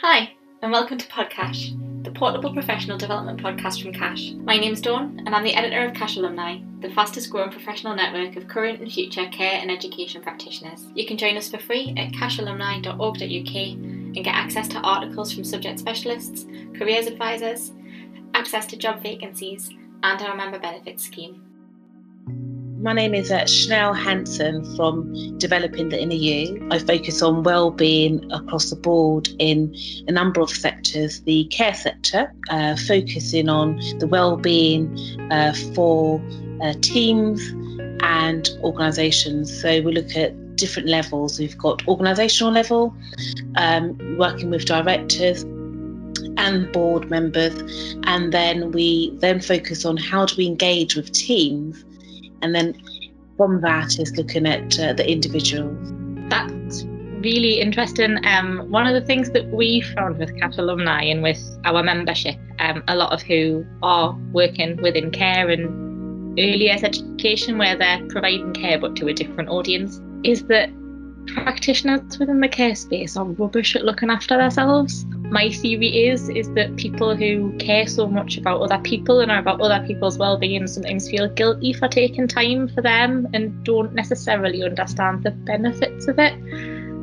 Hi, and welcome to PodCACHE, the portable professional development podcast from CACHE. My name's Dawn, and I'm the editor of CACHE Alumni, the fastest growing professional network of current and future care and education practitioners. You can join us for free at cachealumni.org.uk and get access to articles from subject specialists, careers advisors, access to job vacancies, and our member benefits scheme. My name is uh, Chanel Hanson from Developing the Inner You. I focus on well-being across the board in a number of sectors. The care sector, uh, focusing on the well-being uh, for uh, teams and organisations. So we look at different levels. We've got organisational level, um, working with directors, and board members and then we then focus on how do we engage with teams and then from that is looking at uh, the individuals. That's really interesting. Um, one of the things that we found with CACHE Alumni and with our membership, um, a lot of who are working within care and early years education, where they're providing care but to a different audience, is that practitioners within the care space are rubbish at looking after themselves. My theory is is that people who care so much about other people and are about other people's well-being sometimes feel guilty for taking time for them and don't necessarily understand the benefits of it.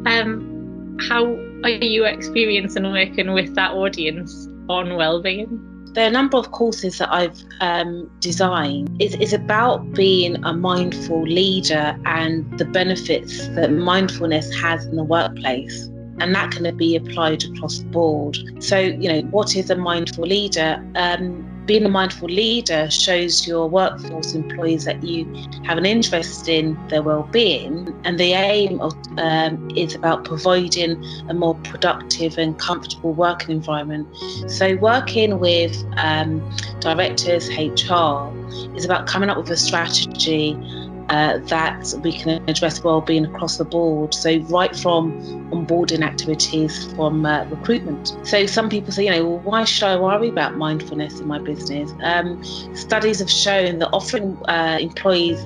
Um, how are you experiencing working with that audience on well-being? there are a number of courses that I've um, designed. It's, it's about being a mindful leader and the benefits that mindfulness has in the workplace and that can be applied across the board. So, you know, what is a mindful leader? Um, being a mindful leader shows your workforce employees that you have an interest in their well-being, and the aim of, um, is about providing a more productive and comfortable working environment. So, working with um, directors, HR, is about coming up with a strategy uh, that we can address well-being across the board. So right from onboarding activities, from uh, recruitment. So some people say, you know, well, why should I worry about mindfulness in my business? Um, studies have shown that offering uh, employees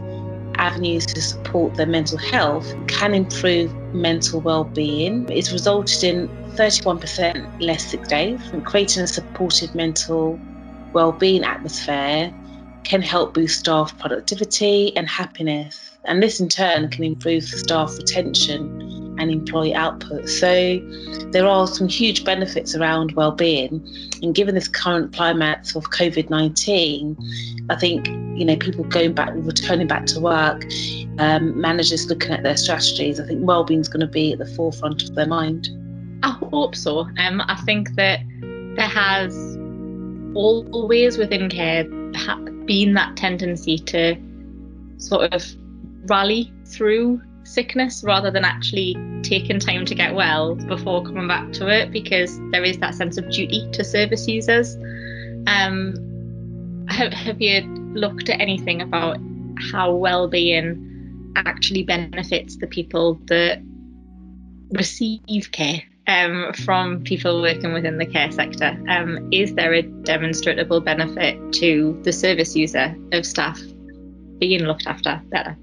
avenues to support their mental health can improve mental well-being. It's resulted in 31% less sick days, and creating a supportive mental well-being atmosphere can help boost staff productivity and happiness. And this in turn can improve staff retention and employee output. So there are some huge benefits around well-being. And given this current climate of COVID-19, I think you know people going back, returning back to work, um, managers looking at their strategies. I think well-being is going to be at the forefront of their mind. I hope so. Um, I think that there has always within care been that tendency to sort of rally through sickness rather than actually taking time to get well before coming back to it because there is that sense of duty to service users. Um, have, have you looked at anything about how well-being actually benefits the people that receive care um, from people working within the care sector. Um, is there a demonstrable benefit to the service user of staff being looked after better?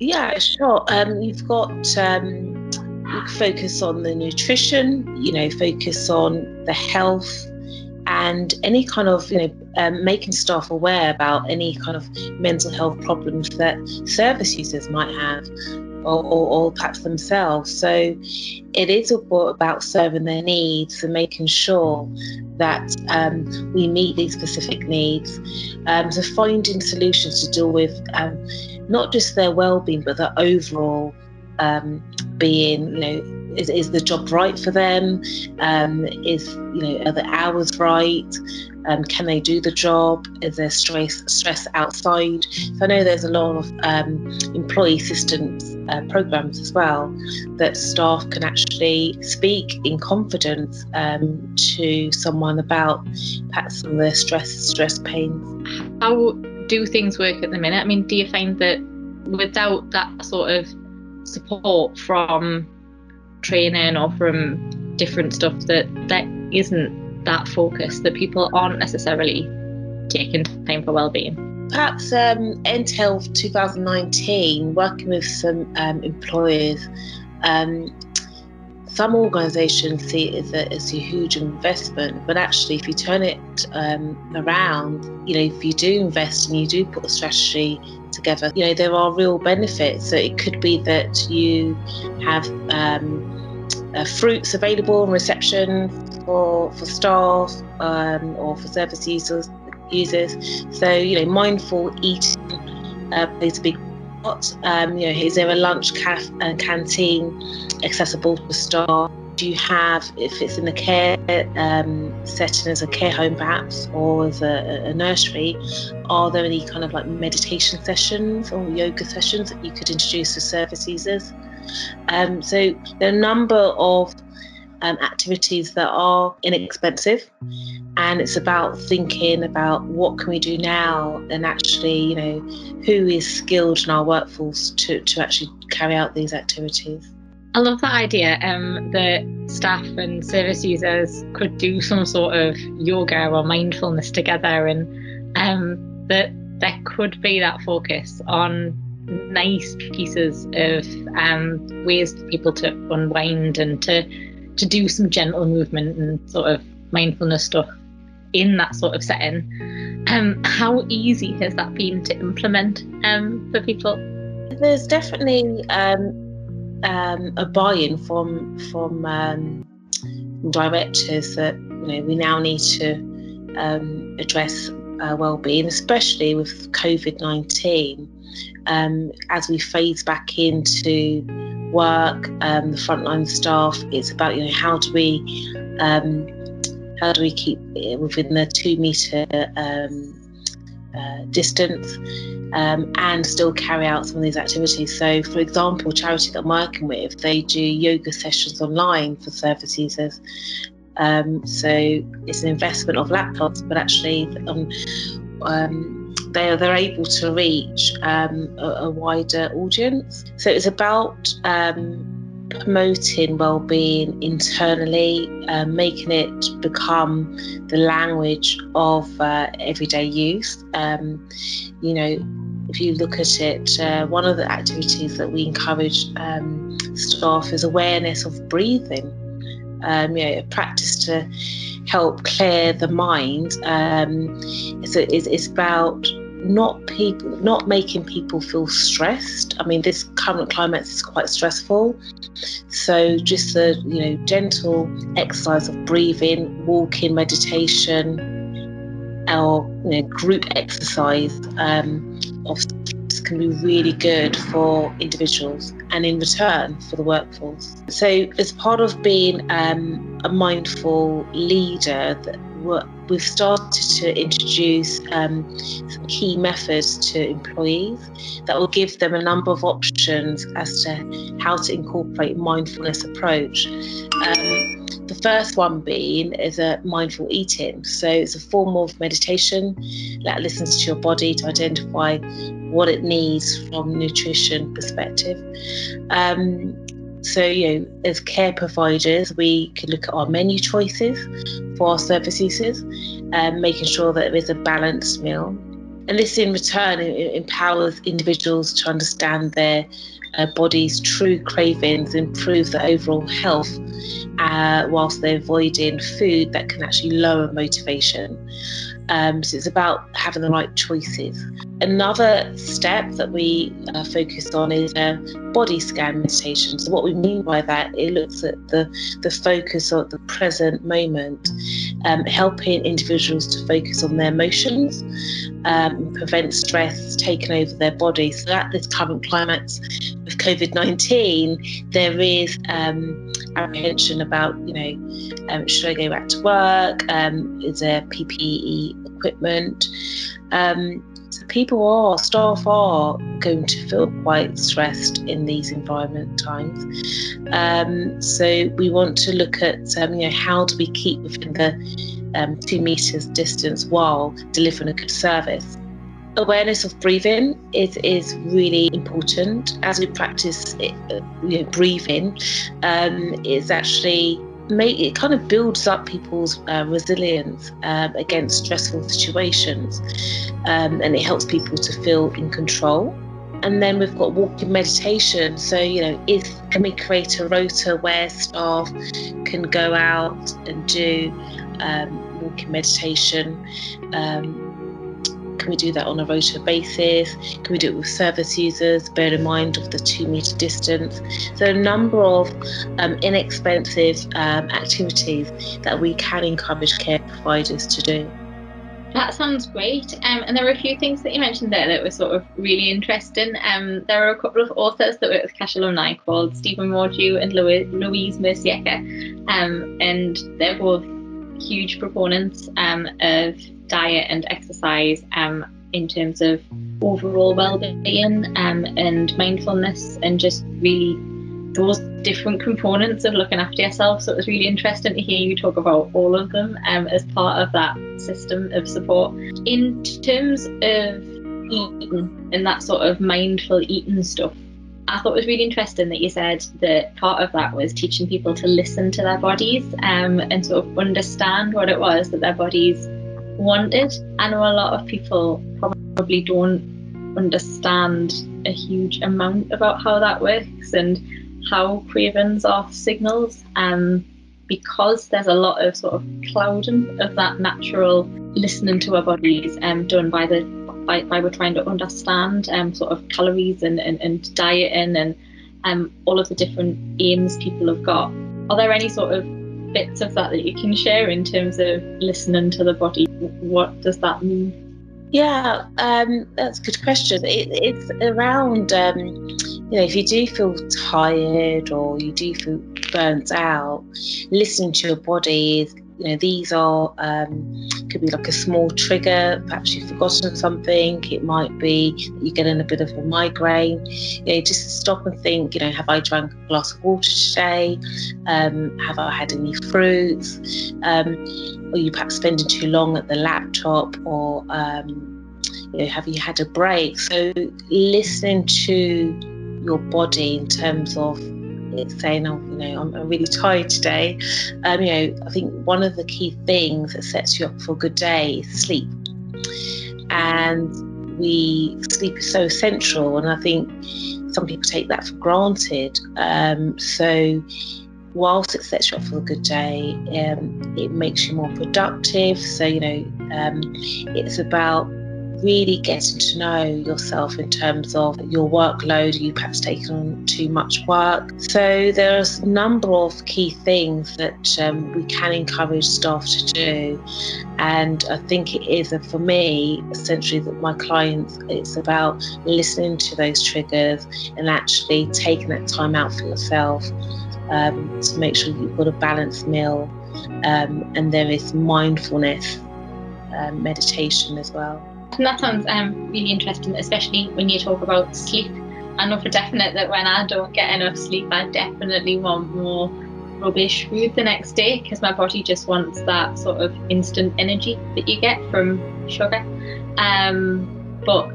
Yeah, sure. Um, you've got um, you focus on the nutrition, you know, focus on the health and any kind of you know um, making staff aware about any kind of mental health problems that service users might have or, or, or perhaps themselves. So it is about serving their needs and making sure that um, we meet these specific needs. Um, so finding solutions to deal with um, not just their well-being, but their overall um, being, you know, is, is the job right for them? Um, is you know are the hours right? Um, can they do the job? Is there stress stress outside? So I know there's a lot of um, employee assistance uh, programs as well that staff can actually speak in confidence um, to someone about perhaps some of their stress stress pains. How do things work at the minute? I mean, do you find that without that sort of support from training or from different stuff that that isn't that focus that people aren't necessarily taking time for well-being perhaps um, end health 2019 working with some um, employers um, some organisations see it as a, as a huge investment, but actually, if you turn it um, around, you know, if you do invest and you do put a strategy together, you know, there are real benefits. So it could be that you have um, uh, fruits available in reception for for staff um, or for service users. Users, so you know, mindful eating uh, plays a big part. Um, you know, is there a lunch caf- uh, canteen accessible to staff? Do you have, if it's in the care um, setting as a care home perhaps, or as a, a, nursery, are there any kind of like meditation sessions or yoga sessions that you could introduce to service users? Um, so there are a number of um, activities that are inexpensive and it's about thinking about what can we do now and actually you know who is skilled in our workforce to, to actually carry out these activities. I love that idea um, that staff and service users could do some sort of yoga or mindfulness together, and um, that there could be that focus on nice pieces of um, ways for people to unwind and to to do some gentle movement and sort of mindfulness stuff in that sort of setting. Um, how easy has that been to implement um, for people? There's definitely um, um a buy-in from from um, directors that you know we now need to address uh, well-being, especially with COVID-19. as we phase back into work, um, the frontline staff. It's about you know how do we um, how do we keep within the two meter um, uh, distance um, and still carry out some of these activities. So, for example, charity that I'm working with, they do yoga sessions online for service users. Um, so it's an investment of laptops, but actually um, um they're, they're able to reach um, a, a, wider audience. So it's about um, promoting well-being internally, uh, making it become the language of uh, everyday use. Um, you know, if you look at it, uh, one of the activities that we encourage um, staff is awareness of breathing. Um, you know, a practice to help clear the mind. Um, it's, it's, it's about not people not making people feel stressed. I mean this current climate is quite stressful. So just the you know gentle exercise of breathing walking meditation or you know group exercise um, of can be really good for individuals and in return for the workforce. So as part of being um, a mindful leader we've started to introduce um, some key methods to employees that will give them a number of options as to how to incorporate mindfulness approach. Um, the first one being is a mindful eating. So it's a form of meditation that listens to your body to identify what it needs from nutrition perspective. Um, so, you know, as care providers, we can look at our menu choices for our service users, um, making sure that there is a balanced meal. And this, in return, empowers individuals to understand their uh, body's true cravings, improve their overall health, uh, whilst they're avoiding food that can actually lower motivation. Um, so it's about having the right choices. Another step that we uh, focus on is a body scan meditation. So what we mean by that, it looks at the, the focus of the present moment, um, helping individuals to focus on their emotions, um, prevent stress taking over their body. So at this current climate of COVID-19, there is um, apprehension about, you know, um, should I go back to work? Um, is there PPE equipment? Um, so people are, staff are going to feel quite stressed in these environment times. Um, so we want to look at, um, you know, how do we keep within the um, two meters distance while delivering a good service awareness of breathing is, is really important as we practice it, uh, you know, breathing um, is actually make it kind of builds up people's uh, resilience um, against stressful situations um, and it helps people to feel in control and then we've got walking meditation. So, you know, is can we create a rota where staff can go out and do um, walking meditation? Can we do that on a rota basis? Can we do it with service users? Bear in mind of the two metre distance. So a number of um, inexpensive um, activities that we can encourage care providers to do. That sounds great. Um, and there were a few things that you mentioned there that were sort of really interesting. Um, there are a couple of authors that work with CACHE Alumni called Stephen Mordew and Louise Mercieca, um, and they're both huge proponents um, of diet and exercise um, in terms of overall well-being um, and mindfulness and just really those different components of looking after yourself. So it was really interesting to hear you talk about all of them um, as part of that system of support. In terms of eating and that sort of mindful eating stuff, I thought it was really interesting that you said that part of that was teaching people to listen to their bodies um, and sort of understand what it was that their bodies wanted. I know a lot of people probably don't understand a huge amount about how that works and how cravings are signals um, because there's a lot of sort of clouding of that natural listening to our bodies um, done by the by, by we're trying to understand um, sort of calories and, and, and dieting and um, all of the different aims people have got. Are there any sort of bits of that that you can share in terms of listening to the body? What does that mean? Yeah, um, that's a good question. It, it's around, um, you know, if you do feel tired or you do feel burnt out, listening to your body is you know these are um, could be like a small trigger perhaps you've forgotten something it might be you're getting a bit of a migraine. You know just stop and think you know have i drank a glass of water today? Um, have i had any fruits? Um, or you perhaps spending too long at the laptop or um, you know have you had a break? So listening to your body in terms of saying, oh, you know, I'm, I'm really tired today. Um, you know, I think one of the key things that sets you up for a good day is sleep. And we sleep is so central, and I think some people take that for granted. Um, so whilst it sets you up for a good day, um, it makes you more productive. So you know, um, it's about really getting to know yourself in terms of your workload, you perhaps taking on too much work. So there's a number of key things that um, we can encourage staff to do. And I think it is, for me, essentially that my clients, it's about listening to those triggers and actually taking that time out for yourself um, to make sure you've got a balanced meal um, and there is mindfulness um, meditation as well. And that sounds um, really interesting, especially when you talk about sleep. I know for definite that when I don't get enough sleep, I definitely want more rubbish food the next day because my body just wants that sort of instant energy that you get from sugar. Um, but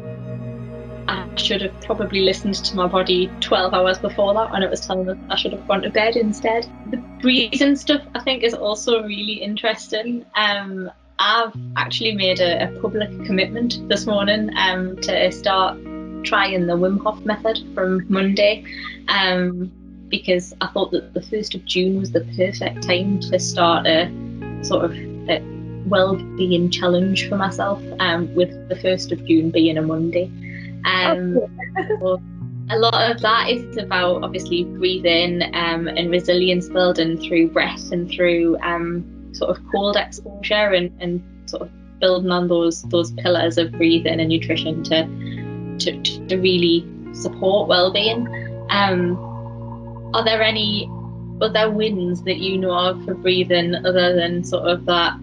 I should have probably listened to my body 12 hours before that when it was telling me I should have gone to bed instead. The breathing stuff I think is also really interesting. Um, I've actually made a, a public commitment this morning um, to start trying the Wim Hof method from Monday um, because I thought that the 1st of June was the perfect time to start a sort of a well-being challenge for myself um, with the 1st of June being a Monday. Um, so a lot of that is about obviously breathing um, and resilience building through breath and through um, sort of cold exposure and, and sort of building on those those pillars of breathing and nutrition to to, to really support well-being. Um, are there any other wins that you know of for breathing other than sort of that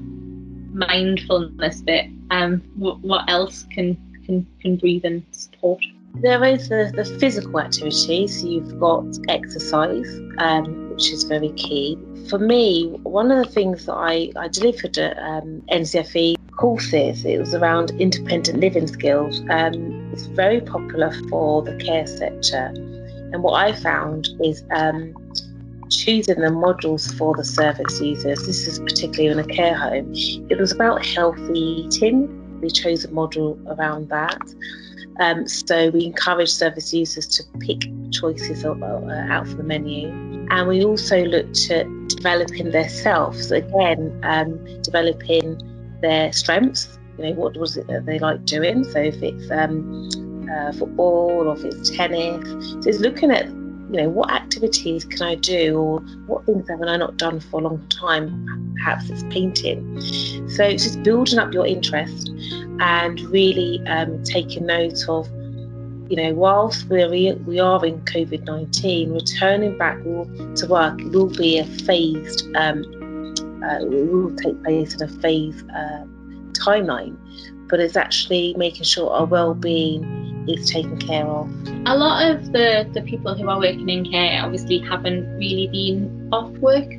mindfulness bit? Um, what, what else can can can breathing support? There is the, the physical activity, so you've got exercise, um, which is very key for me, one of the things that I, I delivered at um, NCFE courses, it was around independent living skills. Um, it's very popular for the care sector. And what I found is um, choosing the modules for the service users, this is particularly in a care home, it was about healthy eating. We chose a model around that. Um, so we encourage service users to pick choices uh, out for the menu. And we also looked at developing their selves, again, um, developing their strengths. You know, what was it that they like doing? So if it's um, uh, football or if it's tennis, so it's looking at you know what activities can I do or what things haven't I not done for a long time. Perhaps it's painting. So it's just building up your interest and really um, taking note of you know, whilst we're we are in COVID nineteen, returning back to work will be a phased, um, uh, will take place in a phased uh, timeline, but it's actually making sure our well-being is taken care of. A lot of the the people who are working in care obviously haven't really been off work,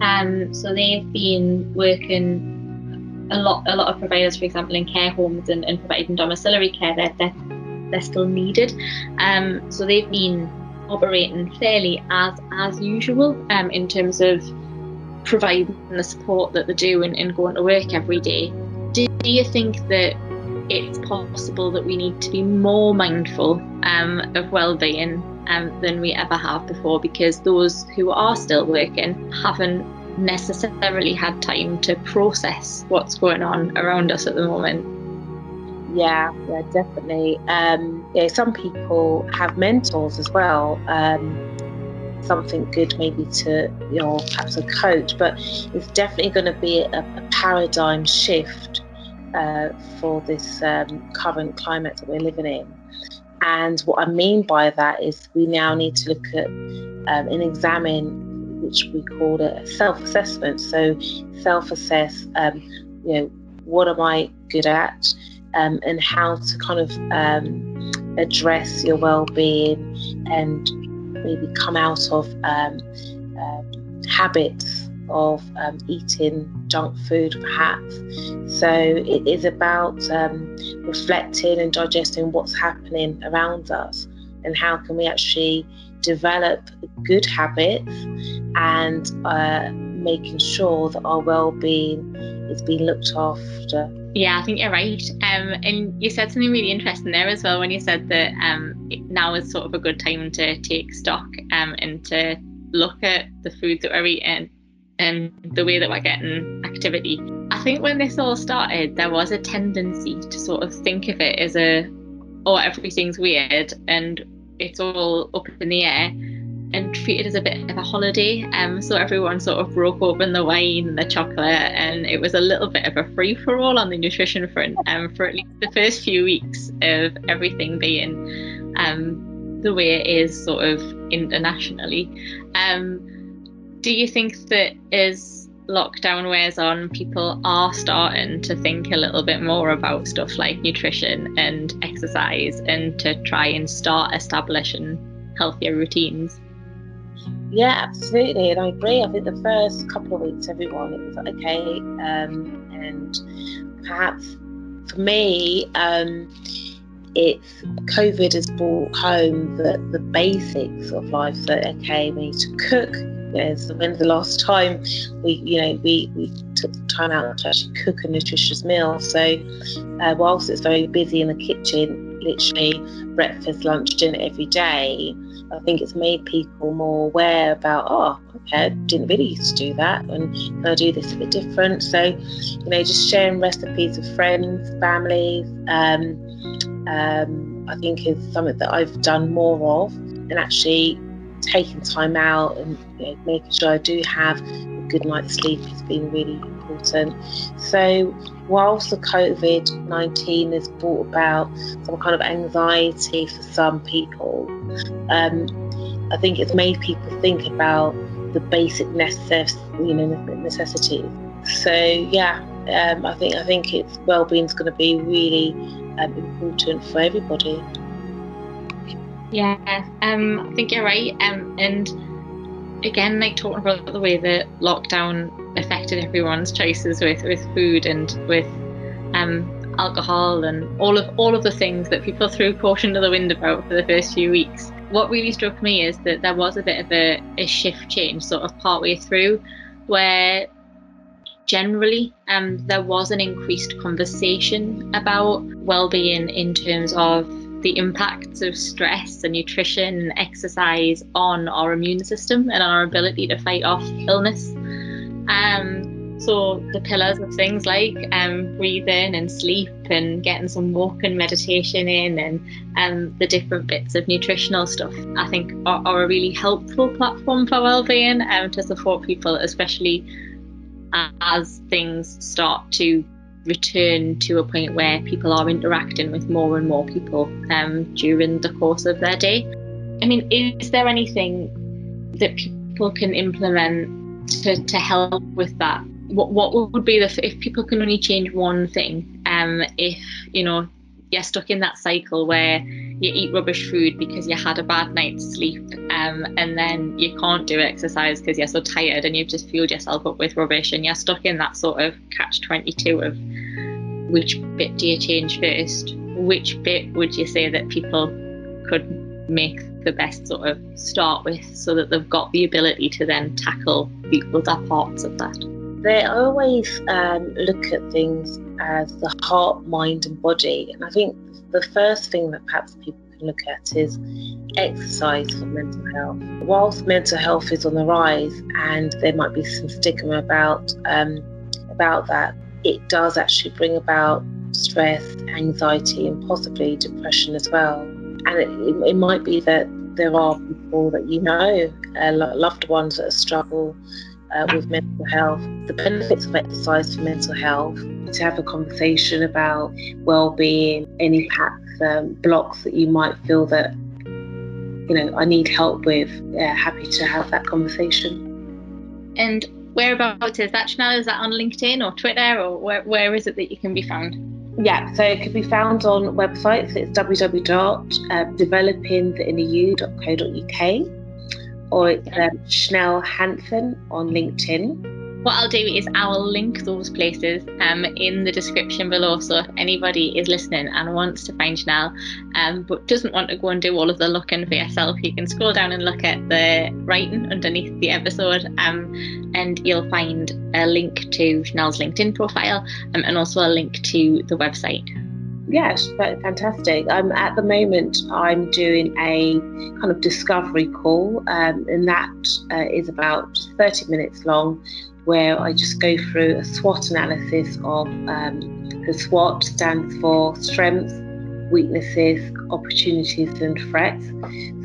um, so they've been working a lot a lot of providers, for example, in care homes and, and providing domiciliary care, they're, they're they're still needed. Um, so they've been operating fairly as as usual um, in terms of providing the support that they do and, and going to work every day. Do, do you think that it's possible that we need to be more mindful um, of well-being um, than we ever have before because those who are still working haven't necessarily had time to process what's going on around us at the moment yeah, yeah, definitely. Um, yeah, some people have mentors as well. Um, something good maybe to you know perhaps a coach, but it's definitely going to be a, a paradigm shift uh, for this um, current climate that we're living in. And what I mean by that is we now need to look at um, and examine, which we call a self-assessment. So self-assess, um, you know, what am I good at? um, and how to kind of um, address your well-being and maybe come out of um, um habits of um, eating junk food perhaps. So it is about um, reflecting and digesting what's happening around us and how can we actually develop good habits and uh, making sure that our well-being is being looked after. Yeah, I think you're right. Um, and you said something really interesting there as well when you said that um, now is sort of a good time to take stock um, and to look at the food that we're eating and the way that we're getting activity. I think when this all started, there was a tendency to sort of think of it as a, oh, everything's weird and it's all up in the air and treated as a bit of a holiday. Um, so everyone sort of broke open the wine and the chocolate, and it was a little bit of a free for all on the nutrition front um, for at least the first few weeks of everything being um, the way it is sort of internationally. Um, do you think that as lockdown wears on, people are starting to think a little bit more about stuff like nutrition and exercise and to try and start establishing healthier routines? Yeah, absolutely, and I agree. I think the first couple of weeks, everyone, it was okay, um, and perhaps for me, um, it's COVID has brought home the, the basics of life. That okay, we need to cook. So when's the last time we, you know, we, we took the time out to actually cook a nutritious meal? So, uh, whilst it's very busy in the kitchen, literally breakfast, lunch, dinner every day, I think it's made people more aware about, oh, okay, I didn't really used to do that, and can I do this a bit different? So, you know, just sharing recipes with friends, families, um, um, I think is something that I've done more of, and actually taking time out and you know, making sure I do have a good night's sleep has been really important. So, whilst the COVID 19 has brought about some kind of anxiety for some people, um, I think it's made people think about the basic necess- you know, necessities. So, yeah, um, I think I think it's well-being is going to be really um, important for everybody. Yeah, um, I think you're right. Um, and again, like talking about the way that lockdown affected everyone's choices with, with food and with um, alcohol and all of all of the things that people threw caution to the wind about for the first few weeks. What really struck me is that there was a bit of a, a shift change sort of partway through where generally um, there was an increased conversation about well-being in terms of the impacts of stress and nutrition and exercise on our immune system and on our ability to fight off illness. Um, so the pillars of things like um, breathing and sleep and getting some walk and meditation in and um, the different bits of nutritional stuff, I think are, are a really helpful platform for well-being um, to support people, especially as things start to return to a point where people are interacting with more and more people um, during the course of their day. I mean, is there anything that people can implement to, to help with that? What, what would be the if people can only change one thing? Um, if you know you're stuck in that cycle where you eat rubbish food because you had a bad night's sleep um, and then you can't do exercise because you're so tired and you've just fueled yourself up with rubbish and you're stuck in that sort of catch 22 of which bit do you change first which bit would you say that people could make the best sort of start with so that they've got the ability to then tackle the other parts of that they always um, look at things as the heart, mind, and body. And I think the first thing that perhaps people can look at is exercise for mental health. Whilst mental health is on the rise, and there might be some stigma about um, about that, it does actually bring about stress, anxiety, and possibly depression as well. And it, it, might be that there are people that you know, uh, loved ones that struggle uh, with mental health, the benefits of exercise for mental health, to have a conversation about well-being, any perhaps um, blocks that you might feel that you know I need help with. Yeah, happy to have that conversation. And whereabouts is that channel? Is that on LinkedIn or Twitter or where, where is it that you can be found? Yeah, so it can be found on websites. It's www.developingtheinneryou.co.uk or it's um, Chanel Hansen on LinkedIn. What I'll do is I'll link those places um, in the description below. So if anybody is listening and wants to find Chanel, um, but doesn't want to go and do all of the looking for yourself, you can scroll down and look at the writing underneath the episode, um, and you'll find a link to Chanel's LinkedIn profile um, and also a link to the website. Yes, fantastic. Um, at the moment, I'm doing a kind of discovery call, um, and that uh, is about just 30 minutes long, where I just go through a SWOT analysis of um, the SWOT stands for strengths, weaknesses, opportunities, and threats.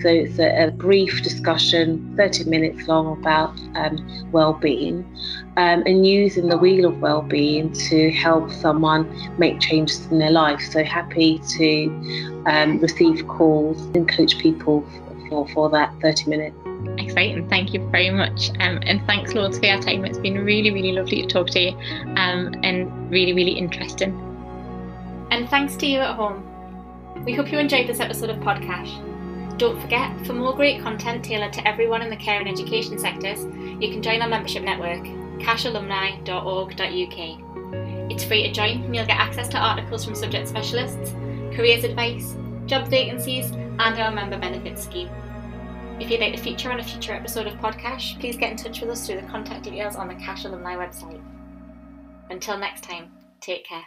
So it's a, a brief discussion, 30 minutes long, about um, well-being, um, and using the wheel of well-being to help someone make changes in their life. So happy to um, receive calls and coach people for, for that 30 minutes. Exciting. Thank you very much. Um, and thanks loads for your time. It's been really, really lovely to talk to you um, and really, really interesting. And thanks to you at home. We hope you enjoyed this episode of PodCACHE. Don't forget, for more great content tailored to everyone in the care and education sectors, you can join our membership network, cachealumni.org.uk. It's free to join and you'll get access to articles from subject specialists, careers advice, job vacancies, and our member benefits scheme. If you'd like to feature on a future episode of PodCACHE, please get in touch with us through the contact details on the CACHE Alumni website. Until next time, take care.